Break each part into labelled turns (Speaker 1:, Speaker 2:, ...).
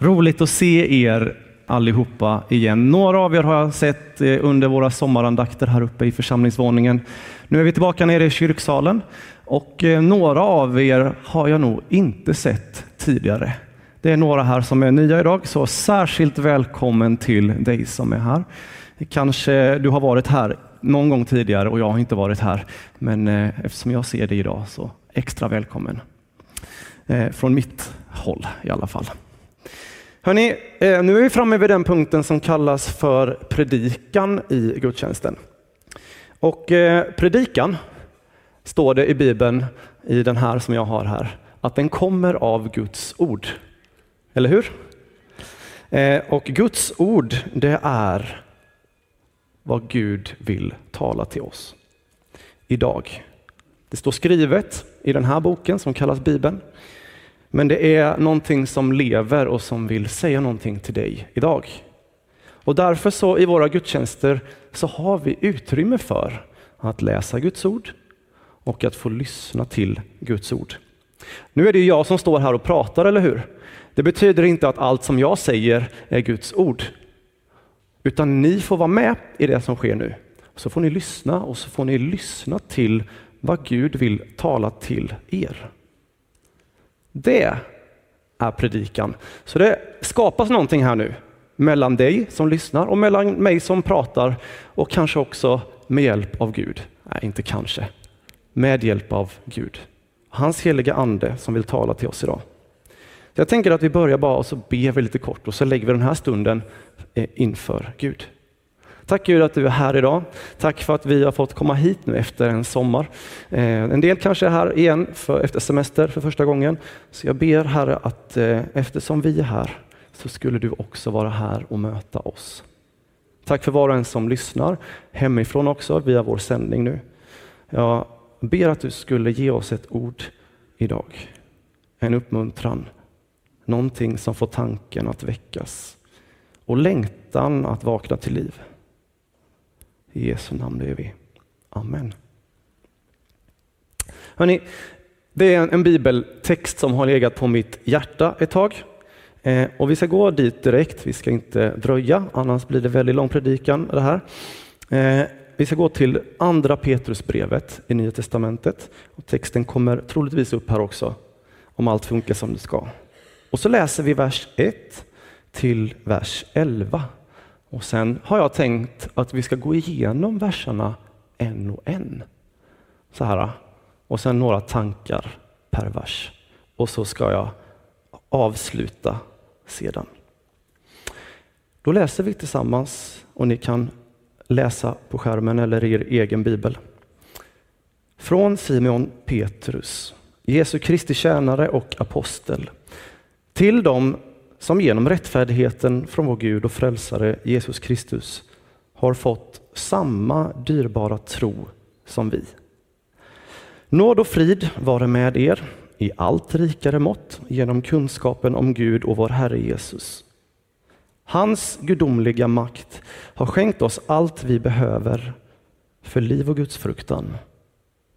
Speaker 1: Roligt att se er allihopa igen. Några av er har jag sett eh, under våra sommarandakter här uppe i församlingsvåningen. Nu är vi tillbaka nere i kyrksalen och eh, några av er har jag nog inte sett tidigare. Det är några här som är nya idag, så särskilt välkommen till dig som är här. Kanske du har varit här någon gång tidigare och jag har inte varit här, men eh, eftersom jag ser dig idag så extra välkommen. Från mitt håll i alla fall. Hörrni, eh, nu är vi framme vid den punkten som kallas för predikan i gudstjänsten. Och eh, predikan står det i Bibeln, i den här som jag har här, att den kommer av Guds ord. Eller hur? Eh, och Guds ord, det är vad Gud vill tala till oss idag. Det står skrivet i den här boken som kallas Bibeln. Men det är någonting som lever och som vill säga någonting till dig idag. Och därför så i våra gudstjänster så har vi utrymme för att läsa Guds ord och att få lyssna till Guds ord. Nu är det jag som står här och pratar, eller hur? Det betyder inte att allt som jag säger är Guds ord. Utan ni får vara med i det som sker nu. Så får ni lyssna och så får ni lyssna till vad Gud vill tala till er. Det är predikan. Så det skapas någonting här nu mellan dig som lyssnar och mellan mig som pratar och kanske också med hjälp av Gud. Nej, inte kanske. Med hjälp av Gud. Hans heliga ande som vill tala till oss idag. Så jag tänker att vi börjar bara och så ber vi lite kort och så lägger vi den här stunden eh, inför Gud. Tack Gud att du är här idag. Tack för att vi har fått komma hit nu efter en sommar. Eh, en del kanske är här igen för, efter semester för första gången. Så jag ber Herre att eh, eftersom vi är här så skulle du också vara här och möta oss. Tack för var och en som lyssnar hemifrån också via vår sändning nu. Jag ber att du skulle ge oss ett ord idag. En uppmuntran, någonting som får tanken att väckas och längtan att vakna till liv. I Jesu namn ber vi. Amen. Hörrni, det är en bibeltext som har legat på mitt hjärta ett tag. Eh, och vi ska gå dit direkt, vi ska inte dröja, annars blir det väldigt lång predikan det här. Eh, vi ska gå till andra Petrusbrevet i Nya Testamentet. Och texten kommer troligtvis upp här också, om allt funkar som det ska. Och så läser vi vers 1 till vers 11. Och sen har jag tänkt att vi ska gå igenom verserna en och en. Så här. Och sen några tankar per vers. Och så ska jag avsluta sedan. Då läser vi tillsammans och ni kan läsa på skärmen eller i er egen bibel. Från Simon Petrus, Jesu Kristi tjänare och apostel, till dem som genom rättfärdigheten från vår Gud och frälsare Jesus Kristus har fått samma dyrbara tro som vi. Nåd och frid vare med er i allt rikare mått genom kunskapen om Gud och vår Herre Jesus. Hans gudomliga makt har skänkt oss allt vi behöver för liv och Guds fruktan.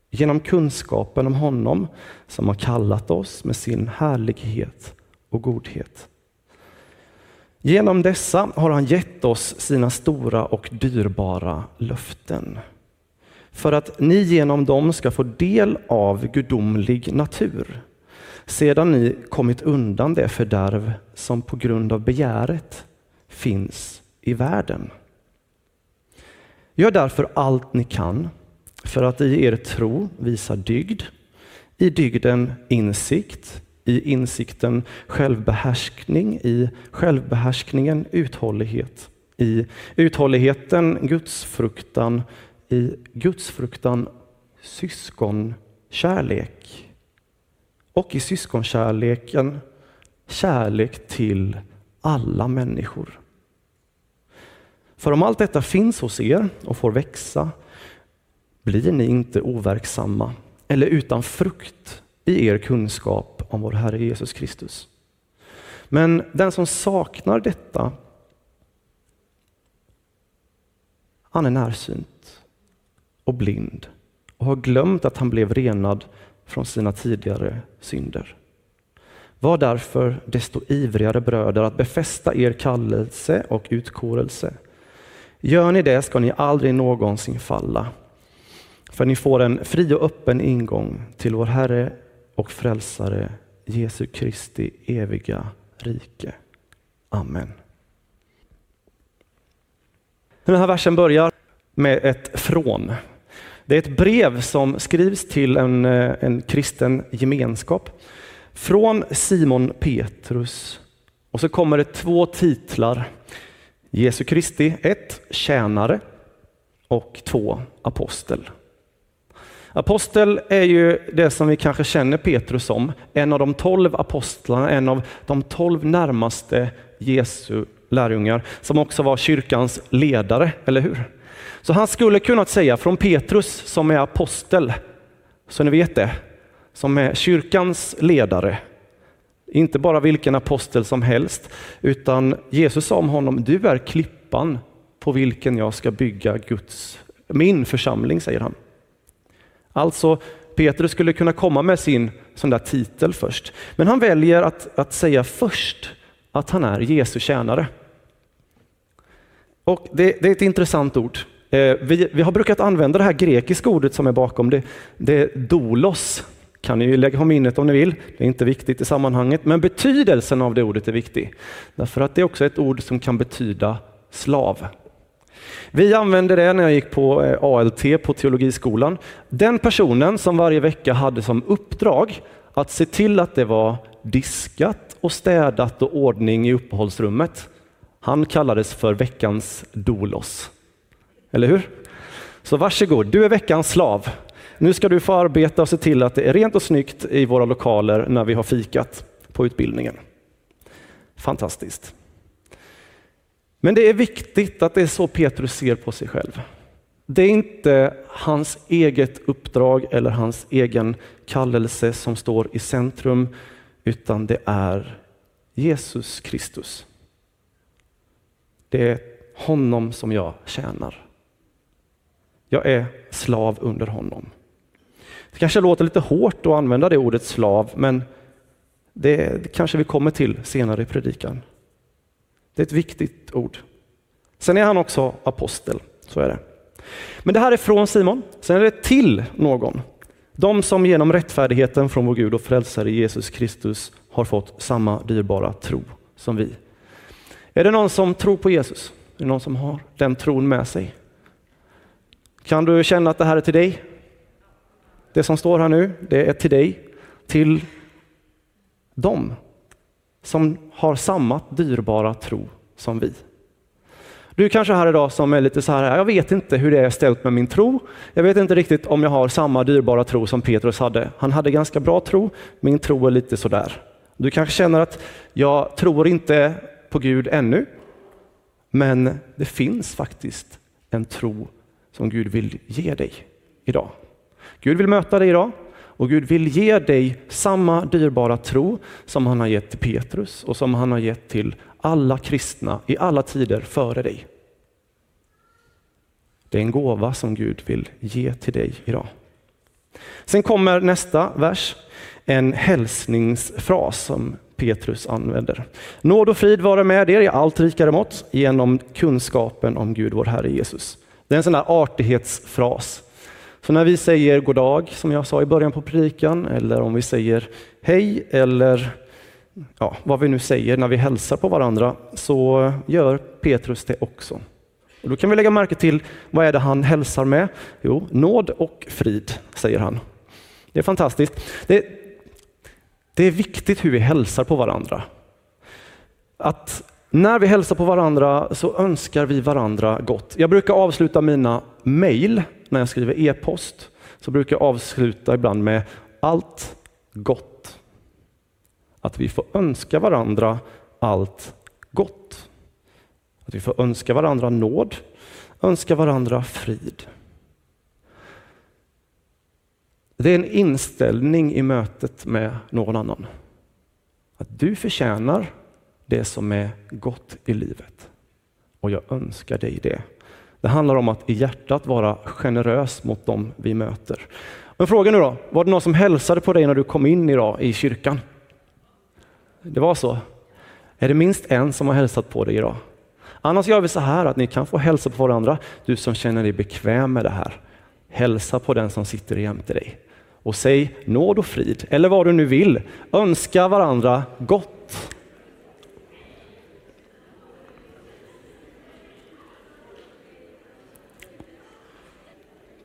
Speaker 1: Genom kunskapen om honom som har kallat oss med sin härlighet och godhet. Genom dessa har han gett oss sina stora och dyrbara löften. För att ni genom dem ska få del av gudomlig natur, sedan ni kommit undan det fördärv som på grund av begäret finns i världen. Gör därför allt ni kan för att i er tro visa dygd, i dygden insikt, i insikten självbehärskning, i självbehärskningen uthållighet, i uthålligheten gudsfruktan, i gudsfruktan syskonkärlek och i syskonkärleken kärlek till alla människor. För om allt detta finns hos er och får växa blir ni inte overksamma eller utan frukt i er kunskap om vår Herre Jesus Kristus. Men den som saknar detta, han är närsynt och blind och har glömt att han blev renad från sina tidigare synder. Var därför desto ivrigare bröder att befästa er kallelse och utkårelse. Gör ni det ska ni aldrig någonsin falla, för ni får en fri och öppen ingång till vår Herre och Frälsare Jesu Kristi eviga rike. Amen. Den här versen börjar med ett från. Det är ett brev som skrivs till en, eh, en kristen gemenskap. Från Simon Petrus. Och så kommer det två titlar. Jesu Kristi, ett tjänare och två apostel. Apostel är ju det som vi kanske känner Petrus som, en av de tolv apostlarna, en av de tolv närmaste Jesu lärjungar, som också var kyrkans ledare, eller hur? Så han skulle kunnat säga från Petrus som är apostel, så ni vet det, som är kyrkans ledare. Inte bara vilken apostel som helst, utan Jesus sa om honom, du är klippan på vilken jag ska bygga Guds, min församling, säger han. Alltså, Petrus skulle kunna komma med sin sån där titel först, men han väljer att, att säga först att han är Jesu tjänare. Och det, det är ett intressant ord. Eh, vi, vi, har brukat använda det här grekiska ordet som är bakom det, det är dolos. Kan ni lägga på minnet om ni vill. Det är inte viktigt i sammanhanget, men betydelsen av det ordet är viktig. Därför att det är också ett ord som kan betyda slav. Vi använde det när jag gick på eh, ALT på teologiskolan. Den personen som varje vecka hade som uppdrag att se till att det var diskat och städat och ordning i uppehållsrummet. Han kallades för veckans dolos. Eller hur? Så varsågod, du är veckans slav. Nu ska du få arbeta och se till att det är rent och snyggt i våra lokaler när vi har fikat på utbildningen. Fantastiskt. Men det är viktigt att det är så Petrus ser på sig själv. Det är inte hans eget uppdrag eller hans egen kallelse som står i centrum, utan det är Jesus Kristus. Det är honom som jag tjänar. Jag är slav under honom. Det kanske låter lite hårt att använda det ordet slav, men det kanske vi kommer till senare i predikan. Det är ett viktigt ord. Sen är han också apostel, så är det. Men det här är från Simon, sen är det till någon. De som genom rättfärdigheten från vår Gud och frälsare Jesus Kristus har fått samma dyrbara tro som vi. Är det någon som tror på Jesus? Är det någon som har den tron med sig? Kan du känna att det här är till dig? Det som står här nu, det är till dig, till dem som har samma dyrbara tro som vi. Du kanske här idag som är lite så här, jag vet inte hur det är ställt med min tro. Jag vet inte riktigt om jag har samma dyrbara tro som Petrus hade. Han hade ganska bra tro, min tro är lite sådär. Du kanske känner att jag tror inte på Gud ännu, men det finns faktiskt en tro som Gud vill ge dig idag. Gud vill möta dig idag och Gud vill ge dig samma dyrbara tro som han har gett till Petrus och som han har gett till alla kristna i alla tider före dig. Det är en gåva som Gud vill ge till dig idag. Sen kommer nästa vers, en hälsningsfras som Petrus använder. Nåd och frid vare med er i allt rikare mått genom kunskapen om Gud, vår Herre Jesus. Det är en sån där artighetsfras. Så när vi säger god dag, som jag sa i början på predikan, eller om vi säger hej, eller ja, vad vi nu säger när vi hälsar på varandra, så gör Petrus det också. Och då kan vi lägga märke till, vad är det han hälsar med? Jo, nåd och frid, säger han. Det är fantastiskt. Det, det är viktigt hur vi hälsar på varandra. Att när vi hälsar på varandra så önskar vi varandra gott. Jag brukar avsluta mina mejl när jag skriver e-post, så brukar jag avsluta ibland med allt gott. Att vi får önska varandra allt gott. Att vi får önska varandra nåd, önska varandra frid. Det är en inställning i mötet med någon annan. Att du förtjänar det som är gott i livet. Och jag önskar dig det. Det handlar om att i hjärtat vara generös mot dem vi möter. Men fråga nu då, var det någon som hälsade på dig när du kom in idag i kyrkan? Det var så. Är det minst en som har hälsat på dig idag? Annars gör vi så här att ni kan få hälsa på varandra. Du som känner dig bekväm med det här, hälsa på den som sitter jämte dig och säg nåd och frid, eller vad du nu vill. Önska varandra gott.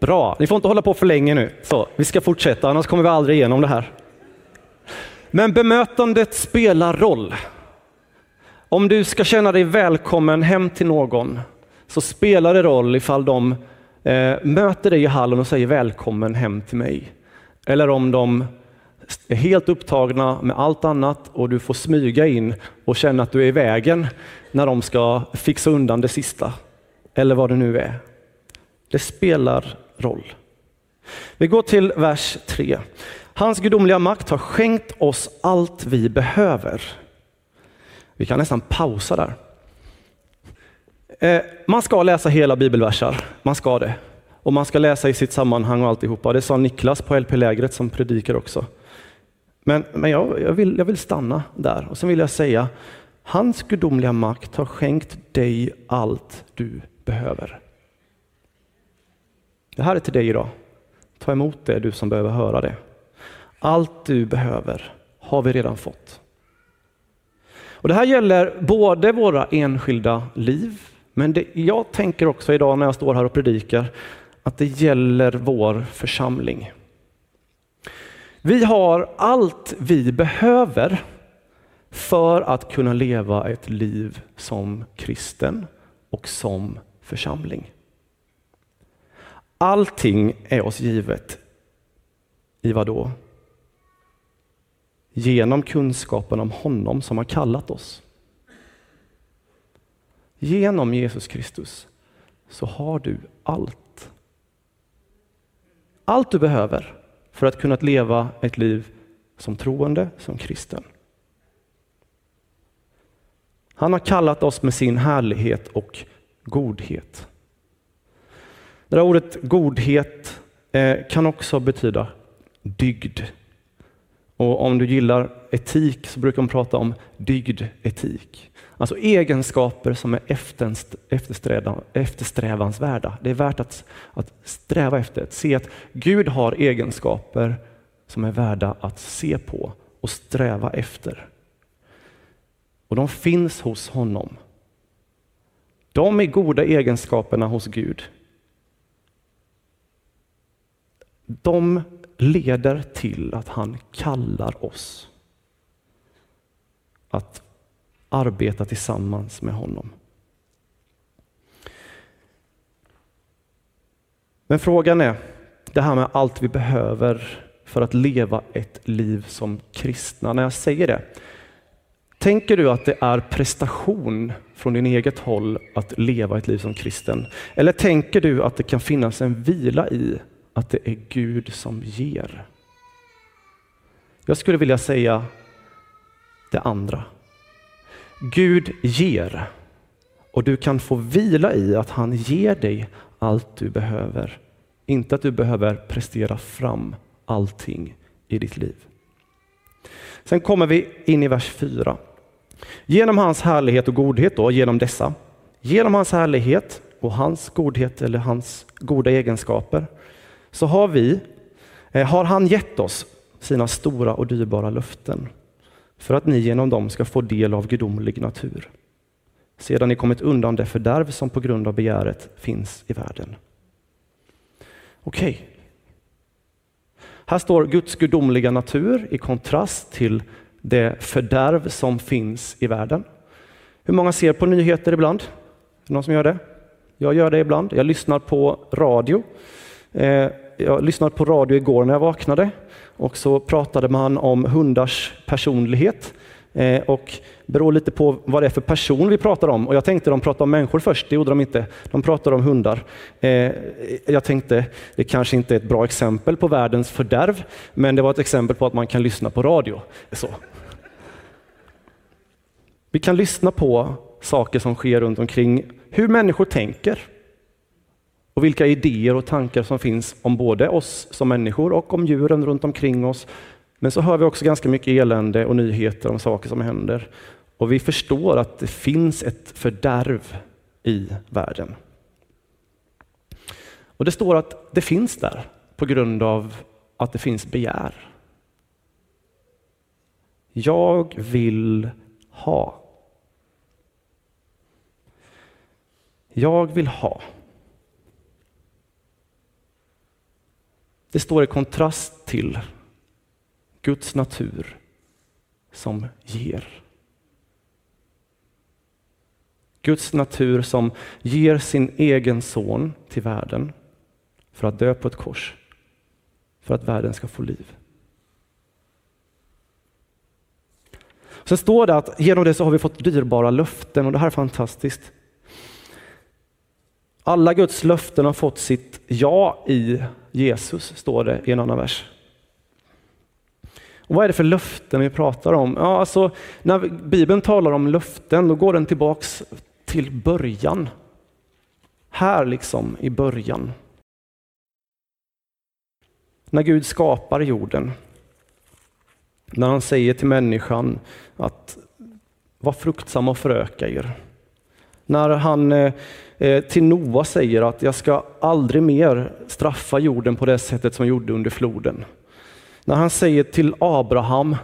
Speaker 1: Bra, ni får inte hålla på för länge nu. Så, vi ska fortsätta, annars kommer vi aldrig igenom det här. Men bemötandet spelar roll. Om du ska känna dig välkommen hem till någon så spelar det roll ifall de eh, möter dig i hallen och säger välkommen hem till mig. Eller om de är helt upptagna med allt annat och du får smyga in och känna att du är i vägen när de ska fixa undan det sista. Eller vad det nu är. Det spelar roll. Vi går till vers 3. Hans gudomliga makt har skänkt oss allt vi behöver. Vi kan nästan pausa där. Eh, man ska läsa hela bibelversar, man ska det. Och man ska läsa i sitt sammanhang och alltihopa. Det sa Niklas på LP-lägret som predikar också. Men, men jag, jag, vill, jag vill stanna där och sen vill jag säga, hans gudomliga makt har skänkt dig allt du behöver. Det här är till dig idag. Ta emot det du som behöver höra det. Allt du behöver har vi redan fått. Och Det här gäller både våra enskilda liv, men det, jag tänker också idag när jag står här och predikar att det gäller vår församling. Vi har allt vi behöver för att kunna leva ett liv som kristen och som församling. Allting är oss givet i vad då? Genom kunskapen om honom som har kallat oss. Genom Jesus Kristus så har du allt. Allt du behöver för att kunna leva ett liv som troende, som kristen. Han har kallat oss med sin härlighet och godhet. Det där ordet godhet eh, kan också betyda dygd. Och om du gillar etik så brukar man prata om dygd etik. Alltså egenskaper som är eftersträvansvärda. Det är värt att, att sträva efter, att se att Gud har egenskaper som är värda att se på och sträva efter. Och de finns hos honom. De är goda egenskaperna hos Gud. De leder till att han kallar oss att arbeta tillsammans med honom. Men frågan är, det här med allt vi behöver för att leva ett liv som kristna. När jag säger det, tänker du att det är prestation från din eget håll att leva ett liv som kristen? Eller tänker du att det kan finnas en vila i att det är Gud som ger? Jag skulle vilja säga det andra. Gud ger och du kan få vila i att han ger dig allt du behöver. Inte att du behöver prestera fram allting i ditt liv. Sen kommer vi in i vers 4. Genom hans härlighet och godhet, då, genom dessa, genom hans härlighet och hans godhet eller hans goda egenskaper, så har vi, eh, har han gett oss sina stora och dyrbara löften för att ni genom dem ska få del av gudomlig natur. Sedan ni kommit undan det fördärv som på grund av begäret finns i världen. Okej. Okay. Här står Guds gudomliga natur i kontrast till det fördärv som finns i världen. Hur många ser på nyheter ibland? Är det någon som gör det? Jag gör det ibland. Jag lyssnar på radio. Eh, jag lyssnade på radio igår när jag vaknade och så pratade man om hundars personlighet. Eh, och beror lite på vad det är för person vi pratar om. Och jag tänkte de pratade om människor först, det gjorde de inte. De pratade om hundar. Eh, jag tänkte det kanske inte är ett bra exempel på världens fördärv, men det var ett exempel på att man kan lyssna på radio. Så. Vi kan lyssna på saker som sker runt omkring, hur människor tänker och vilka idéer och tankar som finns om både oss som människor och om djuren runt omkring oss. Men så hör vi också ganska mycket elände och nyheter om saker som händer. Och vi förstår att det finns ett fördärv i världen. Och det står att det finns där på grund av att det finns begär. Jag vill ha. Jag vill ha. Det står i kontrast till Guds natur som ger. Guds natur som ger sin egen son till världen för att dö på ett kors, för att världen ska få liv. Sen står det att genom det så har vi fått dyrbara löften och det här är fantastiskt. Alla Guds löften har fått sitt ja i Jesus, står det i en annan vers. Och vad är det för löften vi pratar om? Ja, alltså, när Bibeln talar om löften, då går den tillbaks till början. Här liksom i början. När Gud skapar jorden. När han säger till människan att var fruktsam och föröka er. När han eh, eh, till Noa säger att jag ska aldrig mer straffa jorden på det sättet som jag gjorde under floden. När han säger till Abraham,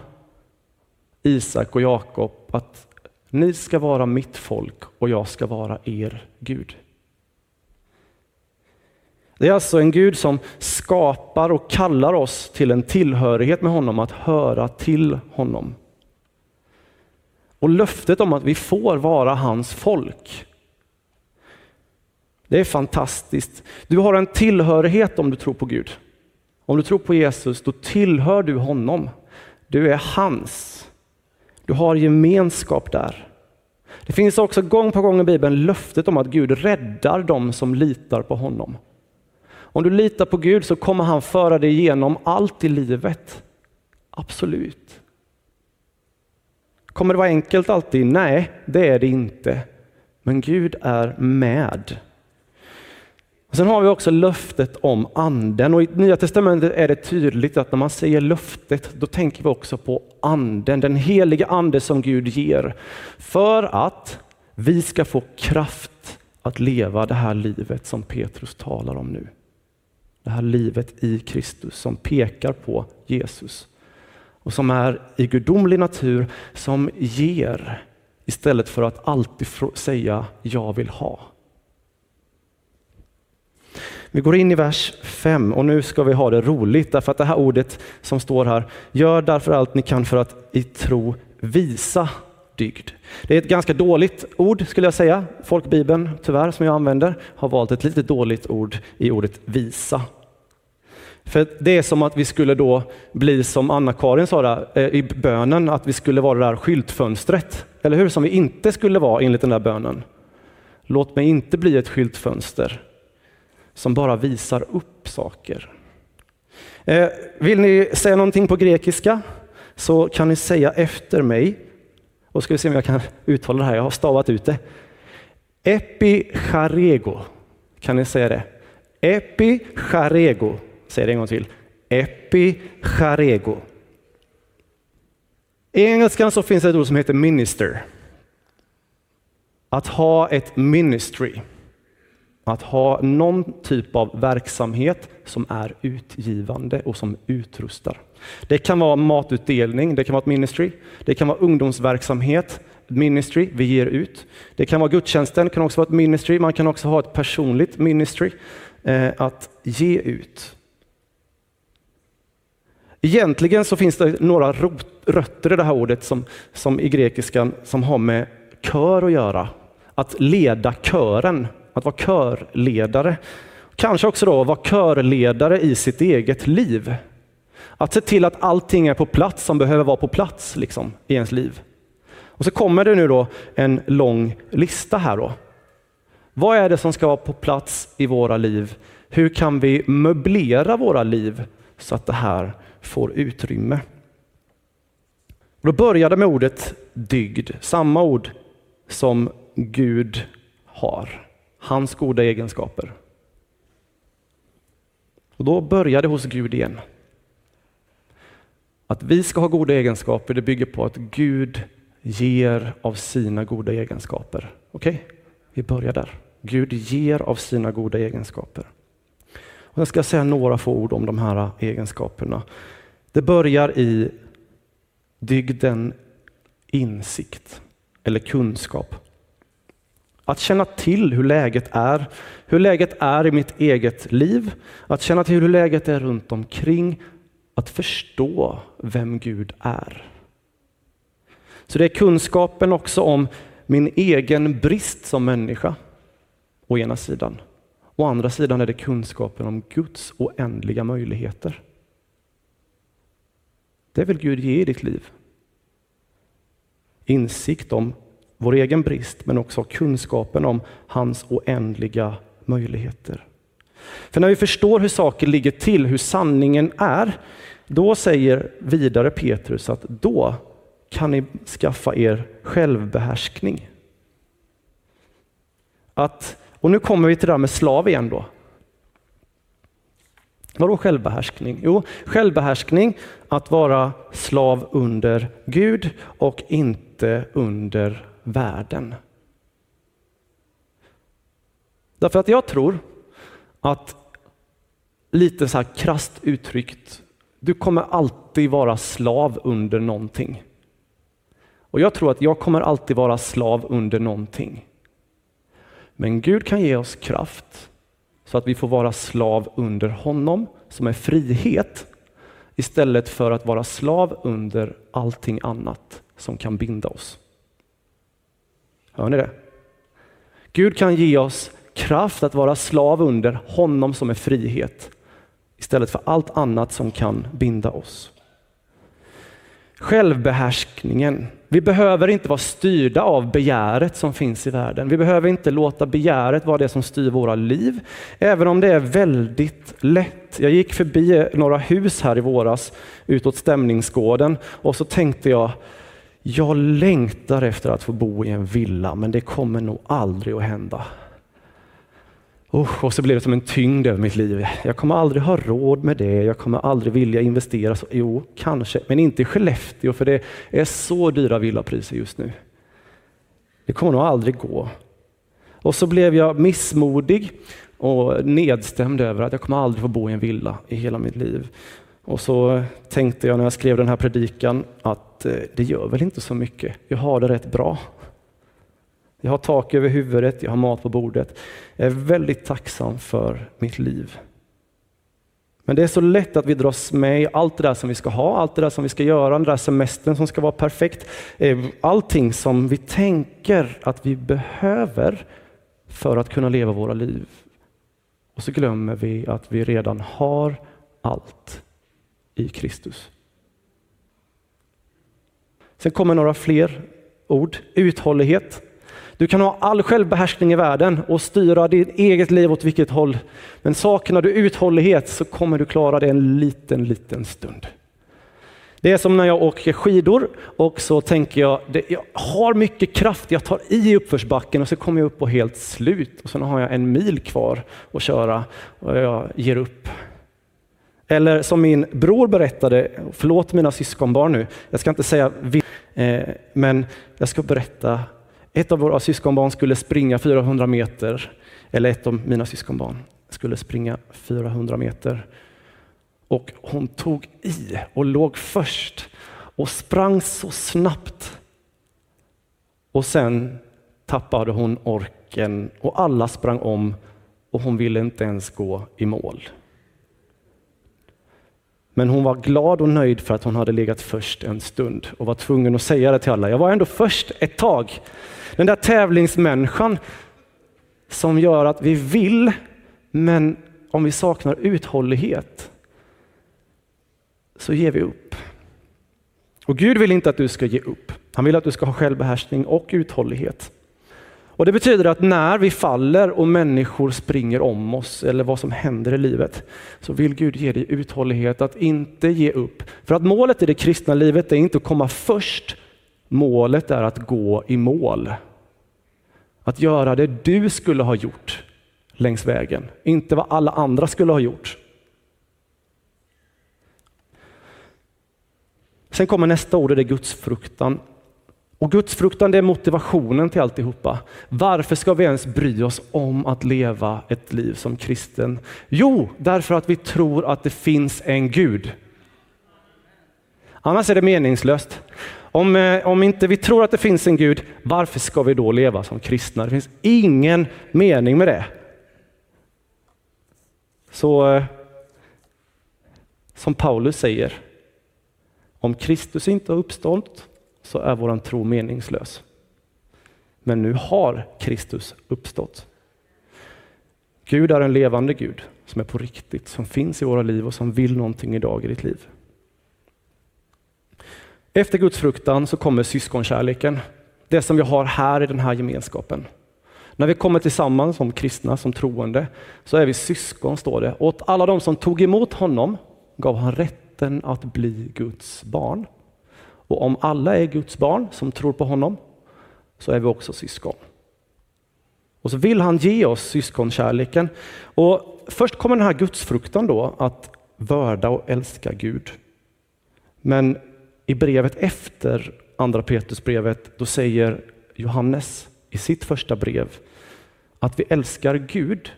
Speaker 1: Isak och Jakob att ni ska vara mitt folk och jag ska vara er Gud. Det är alltså en Gud som skapar och kallar oss till en tillhörighet med honom, att höra till honom. Och löftet om att vi får vara hans folk. Det är fantastiskt. Du har en tillhörighet om du tror på Gud. Om du tror på Jesus, då tillhör du honom. Du är hans. Du har gemenskap där. Det finns också gång på gång i Bibeln löftet om att Gud räddar dem som litar på honom. Om du litar på Gud så kommer han föra dig igenom allt i livet. Absolut. Kommer det vara enkelt alltid? Nej, det är det inte. Men Gud är med. Och sen har vi också löftet om anden och i Nya Testamentet är det tydligt att när man säger löftet, då tänker vi också på anden, den heliga ande som Gud ger. För att vi ska få kraft att leva det här livet som Petrus talar om nu. Det här livet i Kristus som pekar på Jesus och som är i gudomlig natur som ger istället för att alltid säga jag vill ha. Vi går in i vers 5 och nu ska vi ha det roligt därför att det här ordet som står här, gör därför allt ni kan för att i tro visa dygd. Det är ett ganska dåligt ord skulle jag säga. Folkbibeln, tyvärr, som jag använder, har valt ett lite dåligt ord i ordet visa. För det är som att vi skulle då bli som Anna-Karin sa där, eh, i bönen, att vi skulle vara det där skyltfönstret. Eller hur? Som vi inte skulle vara enligt den där bönen. Låt mig inte bli ett skyltfönster som bara visar upp saker. Eh, vill ni säga någonting på grekiska så kan ni säga efter mig. Och ska vi se om jag kan uttala det här, jag har stavat ut det. Epicharego, kan ni säga det? Epicharego, säg det en gång till. Epicharego. I engelskan så finns det ett ord som heter minister. Att ha ett ministry. Att ha någon typ av verksamhet som är utgivande och som utrustar. Det kan vara matutdelning, det kan vara ett ministry. Det kan vara ungdomsverksamhet, ministry, vi ger ut. Det kan vara gudstjänsten, det kan också vara ett ministry. Man kan också ha ett personligt ministry, eh, att ge ut. Egentligen så finns det några rötter i det här ordet som, som i grekiskan som har med kör att göra. Att leda kören att vara körledare. Kanske också då vara körledare i sitt eget liv. Att se till att allting är på plats som behöver vara på plats liksom, i ens liv. Och så kommer det nu då en lång lista här då. Vad är det som ska vara på plats i våra liv? Hur kan vi möblera våra liv så att det här får utrymme? Och då började med ordet dygd, samma ord som Gud har hans goda egenskaper. Och då börjar det hos Gud igen. Att vi ska ha goda egenskaper, det bygger på att Gud ger av sina goda egenskaper. Okej, okay? vi börjar där. Gud ger av sina goda egenskaper. Och jag ska säga några få ord om de här egenskaperna. Det börjar i dygden insikt eller kunskap. Att känna till hur läget är, hur läget är i mitt eget liv, att känna till hur läget är runt omkring, att förstå vem Gud är. Så det är kunskapen också om min egen brist som människa, å ena sidan. Å andra sidan är det kunskapen om Guds oändliga möjligheter. Det vill Gud ge i ditt liv. Insikt om vår egen brist, men också kunskapen om hans oändliga möjligheter. För när vi förstår hur saker ligger till, hur sanningen är, då säger vidare Petrus att då kan ni skaffa er självbehärskning. Att, och nu kommer vi till det här med slav igen då. Vadå självbehärskning? Jo, självbehärskning att vara slav under Gud och inte under världen. Därför att jag tror att, lite så här krasst uttryckt, du kommer alltid vara slav under någonting. Och jag tror att jag kommer alltid vara slav under någonting. Men Gud kan ge oss kraft så att vi får vara slav under honom som är frihet istället för att vara slav under allting annat som kan binda oss. Hör ni det? Gud kan ge oss kraft att vara slav under honom som är frihet istället för allt annat som kan binda oss. Självbehärskningen. Vi behöver inte vara styrda av begäret som finns i världen. Vi behöver inte låta begäret vara det som styr våra liv, även om det är väldigt lätt. Jag gick förbi några hus här i våras utåt Stämningsgården och så tänkte jag, jag längtar efter att få bo i en villa, men det kommer nog aldrig att hända. Oh, och så blev det som en tyngd över mitt liv. Jag kommer aldrig ha råd med det, jag kommer aldrig vilja investera. Så, jo, kanske, men inte i Skellefteå för det är så dyra villapriser just nu. Det kommer nog aldrig gå. Och så blev jag missmodig och nedstämd över att jag kommer aldrig få bo i en villa i hela mitt liv. Och så tänkte jag när jag skrev den här predikan att eh, det gör väl inte så mycket. Jag har det rätt bra. Jag har tak över huvudet, jag har mat på bordet. Jag är väldigt tacksam för mitt liv. Men det är så lätt att vi dras med i allt det där som vi ska ha, allt det där som vi ska göra, den där semestern som ska vara perfekt. Eh, allting som vi tänker att vi behöver för att kunna leva våra liv. Och så glömmer vi att vi redan har allt i Kristus. Sen kommer några fler ord. Uthållighet. Du kan ha all självbehärskning i världen och styra ditt eget liv åt vilket håll. Men saknar du uthållighet så kommer du klara det en liten, liten stund. Det är som när jag åker skidor och så tänker jag, det, jag har mycket kraft, jag tar i uppförsbacken och så kommer jag upp på helt slut och sen har jag en mil kvar att köra och jag ger upp. Eller som min bror berättade, förlåt mina syskonbarn nu, jag ska inte säga eh, men jag ska berätta ett av våra syskonbarn skulle springa 400 meter, eller ett av mina syskonbarn skulle springa 400 meter. Och hon tog i och låg först och sprang så snabbt. Och sen tappade hon orken och alla sprang om och hon ville inte ens gå i mål. Men hon var glad och nöjd för att hon hade legat först en stund och var tvungen att säga det till alla. Jag var ändå först ett tag. Den där tävlingsmänniskan som gör att vi vill, men om vi saknar uthållighet så ger vi upp. Och Gud vill inte att du ska ge upp. Han vill att du ska ha självbehärskning och uthållighet. Och Det betyder att när vi faller och människor springer om oss eller vad som händer i livet så vill Gud ge dig uthållighet att inte ge upp. För att målet i det kristna livet är inte att komma först Målet är att gå i mål. Att göra det du skulle ha gjort längs vägen, inte vad alla andra skulle ha gjort. Sen kommer nästa ord och det är gudsfruktan. Och gudsfruktan det är motivationen till alltihopa. Varför ska vi ens bry oss om att leva ett liv som kristen? Jo, därför att vi tror att det finns en Gud. Annars är det meningslöst. Om, eh, om inte vi tror att det finns en Gud, varför ska vi då leva som kristna? Det finns ingen mening med det. Så eh, som Paulus säger, om Kristus inte har uppstått så är våran tro meningslös. Men nu har Kristus uppstått. Gud är en levande Gud som är på riktigt, som finns i våra liv och som vill någonting idag i ditt liv. Efter Guds fruktan så kommer syskonkärleken. Det som vi har här i den här gemenskapen. När vi kommer tillsammans som kristna, som troende, så är vi syskon, står det. Åt alla de som tog emot honom gav han rätten att bli Guds barn. Och om alla är Guds barn som tror på honom, så är vi också syskon. Och så vill han ge oss syskonkärleken. Och först kommer den här gudsfruktan då, att vörda och älska Gud. Men i brevet efter andra Petrusbrevet, då säger Johannes i sitt första brev att vi älskar Gud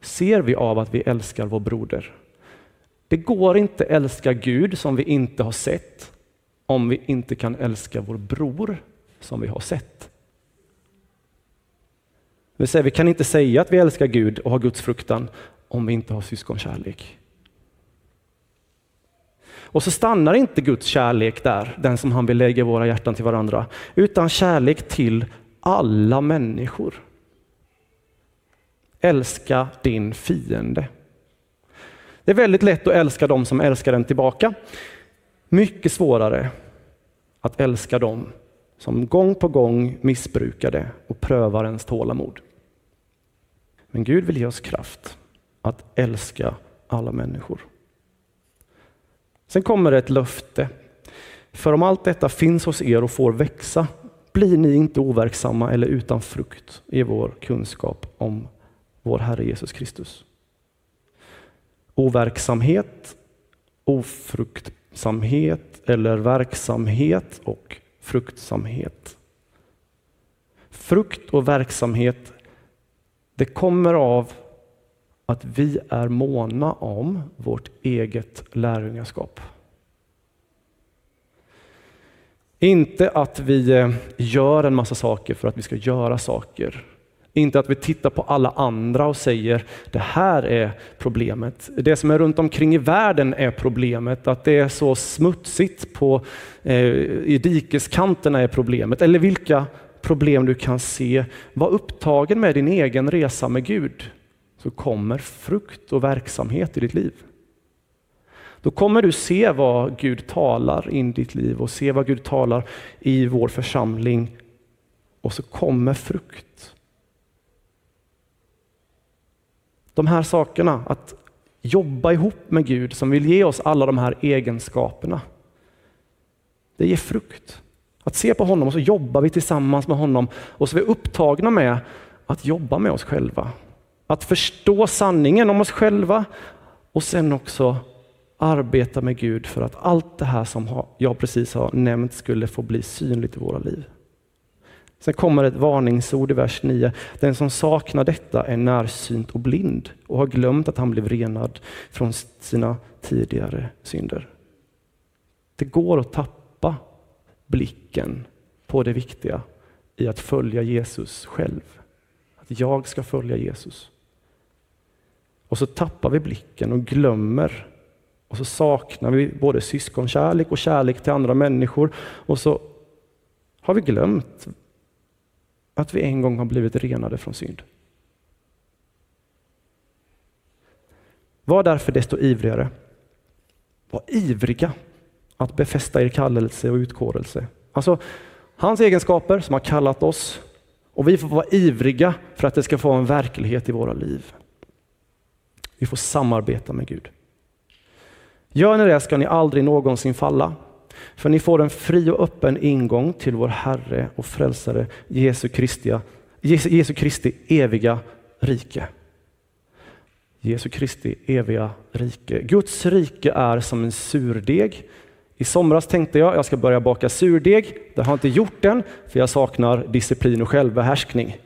Speaker 1: ser vi av att vi älskar vår broder. Det går inte älska Gud som vi inte har sett om vi inte kan älska vår bror som vi har sett. Det vill säga, vi kan inte säga att vi älskar Gud och har Guds fruktan om vi inte har syskonkärlek. Och så stannar inte Guds kärlek där, den som han vill lägga våra hjärtan till varandra, utan kärlek till alla människor. Älska din fiende. Det är väldigt lätt att älska dem som älskar en tillbaka. Mycket svårare att älska dem som gång på gång missbrukar det och prövar ens tålamod. Men Gud vill ge oss kraft att älska alla människor. Sen kommer det ett löfte. För om allt detta finns hos er och får växa blir ni inte overksamma eller utan frukt i vår kunskap om vår Herre Jesus Kristus. Overksamhet, ofrukt, ofruktsamhet eller verksamhet och fruktsamhet. Frukt och verksamhet, det kommer av att vi är måna om vårt eget lärjungaskap. Inte att vi eh, gör en massa saker för att vi ska göra saker. Inte att vi tittar på alla andra och säger det här är problemet. Det som är runt omkring i världen är problemet. Att det är så smutsigt på, eh, i dikeskanterna är problemet. Eller vilka problem du kan se. Var upptagen med din egen resa med Gud så kommer frukt och verksamhet i ditt liv. Då kommer du se vad Gud talar in i ditt liv och se vad Gud talar i vår församling. Och så kommer frukt. De här sakerna, att jobba ihop med Gud som vill ge oss alla de här egenskaperna. Det ger frukt. Att se på honom och så jobbar vi tillsammans med honom och så är vi upptagna med att jobba med oss själva. Att förstå sanningen om oss själva och sen också arbeta med Gud för att allt det här som jag precis har nämnt skulle få bli synligt i våra liv. Sen kommer ett varningsord i vers 9. Den som saknar detta är närsynt och blind och har glömt att han blev renad från sina tidigare synder. Det går att tappa blicken på det viktiga i att följa Jesus själv. Att jag ska följa Jesus. Och så tappar vi blicken och glömmer. Och så saknar vi både syskonkärlek och kärlek till andra människor. Och så har vi glömt att vi en gång har blivit renade från synd. Var därför desto ivrigare. Var ivriga att befästa er kallelse och utkårelse. Alltså, hans egenskaper som har kallat oss och vi får vara ivriga för att det ska få en verklighet i våra liv. Vi får samarbeta med Gud. Gör ni det ska ni aldrig någonsin falla, för ni får en fri och öppen ingång till vår Herre och Frälsare Jesu Kristi, Jesu Kristi eviga rike. Jesu Kristi eviga rike. Guds rike är som en surdeg I somras tänkte jag jag ska börja baka surdeg. Det har jag inte gjort än, för jag saknar disciplin och självbehärskning.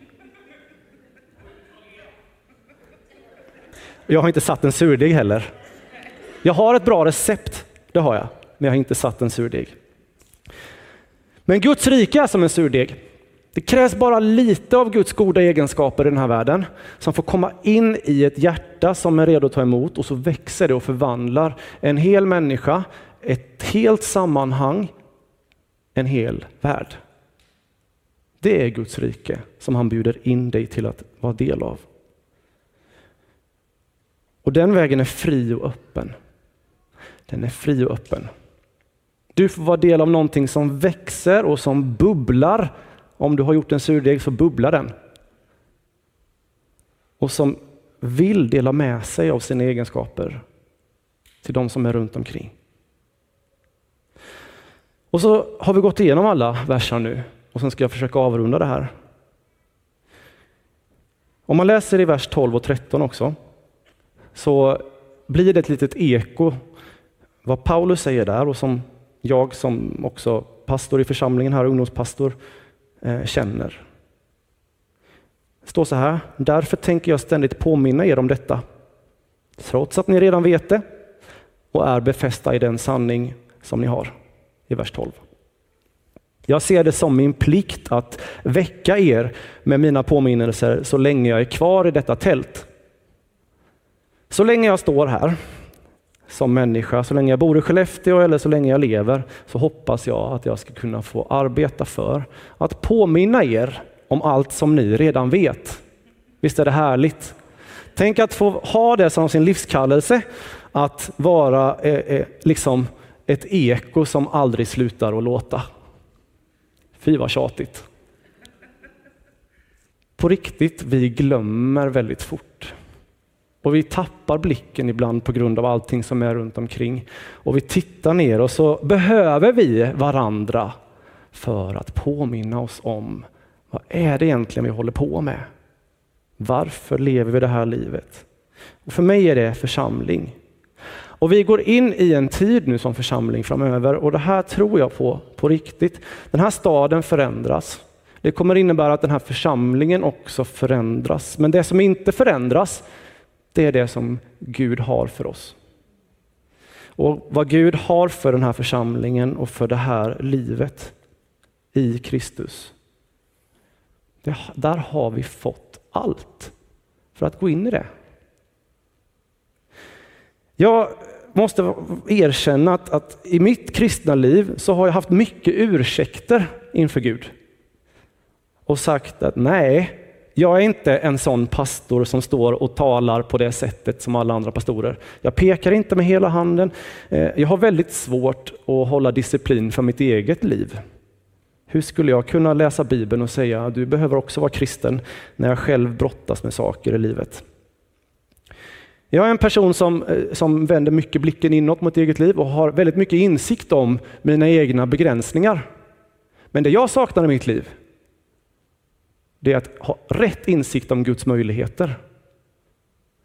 Speaker 1: Jag har inte satt en surdeg heller. Jag har ett bra recept, det har jag, men jag har inte satt en surdeg. Men Guds rike är som en surdeg. Det krävs bara lite av Guds goda egenskaper i den här världen som får komma in i ett hjärta som är redo att ta emot och så växer det och förvandlar en hel människa, ett helt sammanhang, en hel värld. Det är Guds rike som han bjuder in dig till att vara del av. Och den vägen är fri och öppen. Den är fri och öppen. Du får vara del av någonting som växer och som bubblar. Om du har gjort en surdeg så bubblar den. Och som vill dela med sig av sina egenskaper till de som är runt omkring. Och så har vi gått igenom alla verser nu och sen ska jag försöka avrunda det här. Om man läser i vers 12 och 13 också så blir det ett litet eko vad Paulus säger där och som jag som också pastor i församlingen här, ungdomspastor, eh, känner. Det står så här, därför tänker jag ständigt påminna er om detta, trots att ni redan vet det och är befästa i den sanning som ni har. I vers 12. Jag ser det som min plikt att väcka er med mina påminnelser så länge jag är kvar i detta tält. Så länge jag står här som människa, så länge jag bor i Skellefteå eller så länge jag lever, så hoppas jag att jag ska kunna få arbeta för att påminna er om allt som ni redan vet. Visst är det härligt? Tänk att få ha det som sin livskallelse, att vara eh, eh, liksom ett eko som aldrig slutar att låta. Fy vad tjatigt. På riktigt, vi glömmer väldigt fort. Och vi tappar blicken ibland på grund av allting som är runt omkring. Och vi tittar ner och så behöver vi varandra för att påminna oss om vad är det egentligen vi håller på med? Varför lever vi det här livet? Och för mig är det församling. Och vi går in i en tid nu som församling framöver och det här tror jag på, på riktigt. Den här staden förändras. Det kommer innebära att den här församlingen också förändras. Men det som inte förändras, det är det som Gud har för oss. Och vad Gud har för den här församlingen och för det här livet i Kristus. Det, där har vi fått allt för att gå in i det. Jag måste erkänna att, att, i mitt kristna liv så har jag haft mycket ursäkter inför Gud. Och sagt att nej, jag är inte en sån pastor som står och talar på det sättet som alla andra pastorer. Jag pekar inte med hela handen. Eh, jag har väldigt svårt att hålla disciplin för mitt eget liv. Hur skulle jag kunna läsa Bibeln och säga att du behöver också vara kristen när jag själv brottas med saker i livet? Jag är en person som, eh, som vänder mycket blicken inåt mot eget liv och har väldigt mycket insikt om mina egna begränsningar. Men det jag saknar i mitt liv, det är att ha rätt insikt om Guds möjligheter.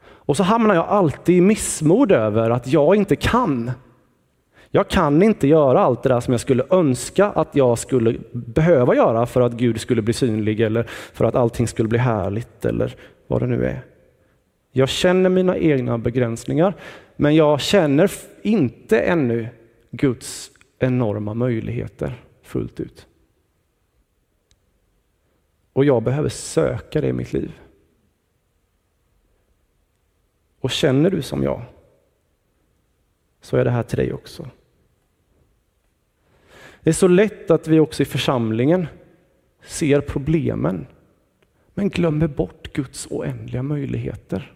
Speaker 1: Och så hamnar jag alltid i missmod över att jag inte kan. Jag kan inte göra allt det där som jag skulle önska att jag skulle behöva göra för att Gud skulle bli synlig eller för att allting skulle bli härligt eller vad det nu är. Jag känner mina egna begränsningar, men jag känner inte ännu Guds enorma möjligheter fullt ut. Och jag behöver söka det i mitt liv. Och känner du som jag, så är det här till dig också. Det är så lätt att vi också i församlingen ser problemen, men glömmer bort Guds oändliga möjligheter.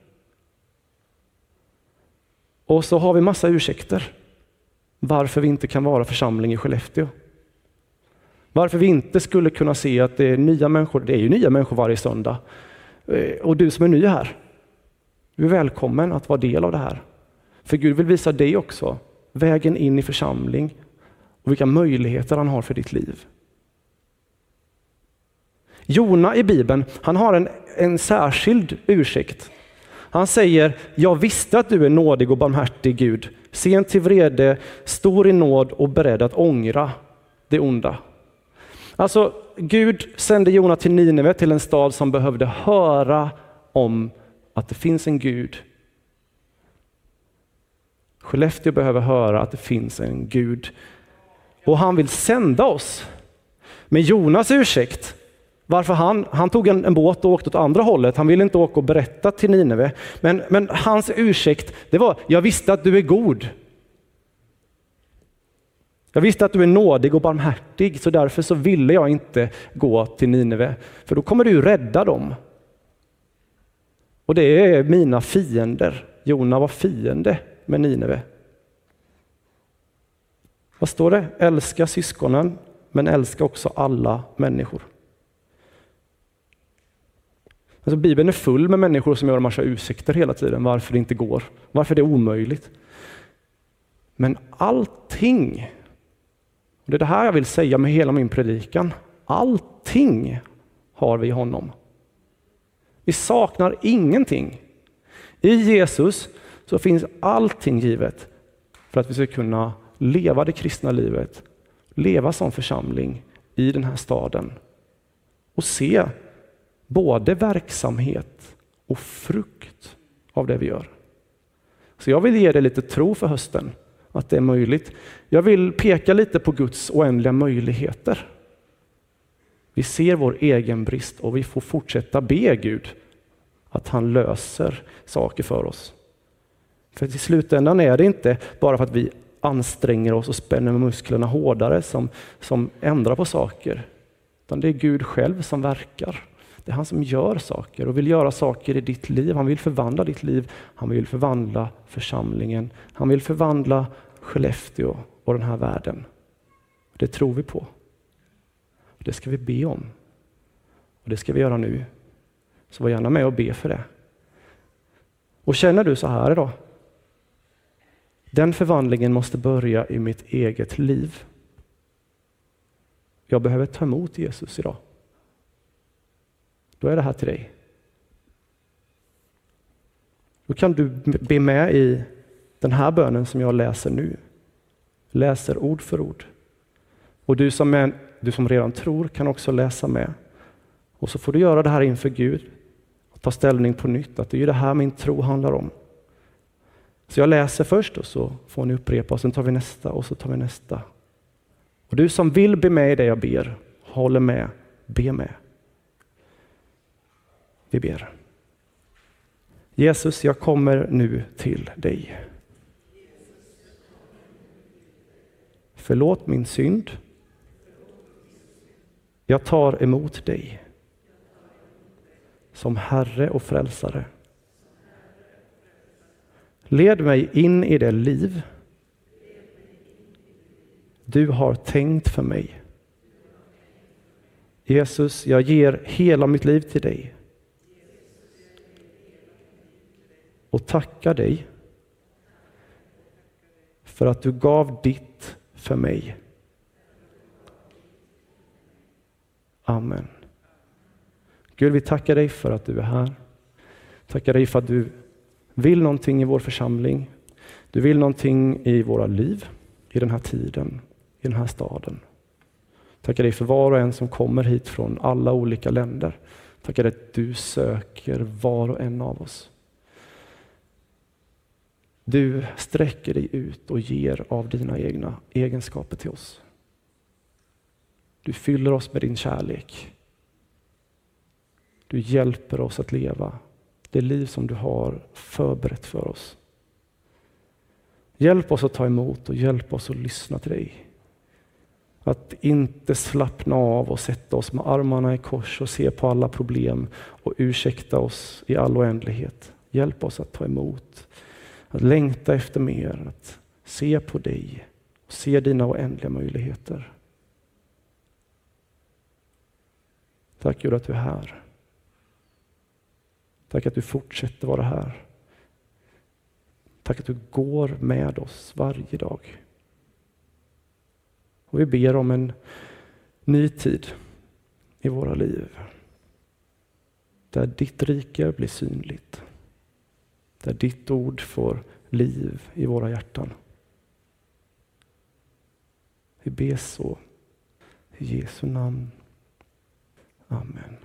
Speaker 1: Och så har vi massa ursäkter varför vi inte kan vara församling i Skellefteå. Varför vi inte skulle kunna se att det är nya människor, det är ju nya människor varje söndag. Eh, och du som är ny här, du är välkommen att vara del av det här. För Gud vill visa dig också vägen in i församling och vilka möjligheter han har för ditt liv. Jona i Bibeln, han har en, en särskild ursäkt. Han säger, jag visste att du är nådig och barmhärtig Gud, sen till vrede, stor i nåd och beredd att ångra det onda. Alltså, Gud sände Jona till Nineve, till en stad som behövde höra om att det finns en Gud. Skellefteå behöver höra att det finns en Gud. Och han vill sända oss. Med Jonas ursäkt, varför han, han tog en, en, båt och åkte åt andra hållet. Han ville inte åka och berätta till Nineve. Men, men hans ursäkt, det var, jag visste att du är god. Jag visste att du är nådig och barmhärtig, så därför så ville jag inte gå till Nineve, för då kommer du rädda dem. Och det är mina fiender. Jona var fiende med Nineve. Vad står det? Älska syskonen, men älska också alla människor. Alltså Bibeln är full med människor som gör en massa ursäkter hela tiden varför det inte går, varför det är omöjligt. Men allting och det är det här jag vill säga med hela min predikan. Allting har vi i honom. Vi saknar ingenting. I Jesus så finns allting givet för att vi ska kunna leva det kristna livet, leva som församling i den här staden och se både verksamhet och frukt av det vi gör. Så jag vill ge dig lite tro för hösten att det är möjligt. Jag vill peka lite på Guds oändliga möjligheter. Vi ser vår egen brist och vi får fortsätta be Gud att han löser saker för oss. För i slutändan är det inte bara för att vi anstränger oss och spänner musklerna hårdare som, som ändrar på saker. Utan det är Gud själv som verkar. Det är han som gör saker och vill göra saker i ditt liv. Han vill förvandla ditt liv. Han vill förvandla församlingen. Han vill förvandla Skellefteå och den här världen. Det tror vi på. Det ska vi be om. Och Det ska vi göra nu. Så var gärna med och be för det. Och känner du så här idag? Den förvandlingen måste börja i mitt eget liv. Jag behöver ta emot Jesus idag. Då är det här till dig. Då kan du be med i den här bönen som jag läser nu. Läser ord för ord. Och du som, är, du som redan tror kan också läsa med. Och så får du göra det här inför Gud och ta ställning på nytt, att det är det här min tro handlar om. Så jag läser först och så får ni upprepa och sen tar vi nästa och så tar vi nästa. Och du som vill be med i det jag ber, håller med, be med. Vi ber. Jesus, jag kommer nu till dig. Förlåt min synd. Jag tar emot dig som Herre och Frälsare. Led mig in i det liv du har tänkt för mig. Jesus, jag ger hela mitt liv till dig. Och tackar dig för att du gav ditt för mig. Amen. Gud, vi tackar dig för att du är här. Tackar dig för att du vill någonting i vår församling. Du vill någonting i våra liv, i den här tiden, i den här staden. Tackar dig för var och en som kommer hit från alla olika länder. Tackar dig att du söker var och en av oss. Du sträcker dig ut och ger av dina egna egenskaper till oss. Du fyller oss med din kärlek. Du hjälper oss att leva det liv som du har förberett för oss. Hjälp oss att ta emot och hjälp oss att lyssna till dig. Att inte slappna av och sätta oss med armarna i kors och se på alla problem och ursäkta oss i all oändlighet. Hjälp oss att ta emot att längta efter mer, att se på dig och se dina oändliga möjligheter. Tack Gud att du är här. Tack att du fortsätter vara här. Tack att du går med oss varje dag. Och vi ber om en ny tid i våra liv. Där ditt rike blir synligt. Där ditt ord får liv i våra hjärtan. Vi ber så. I Jesu namn. Amen.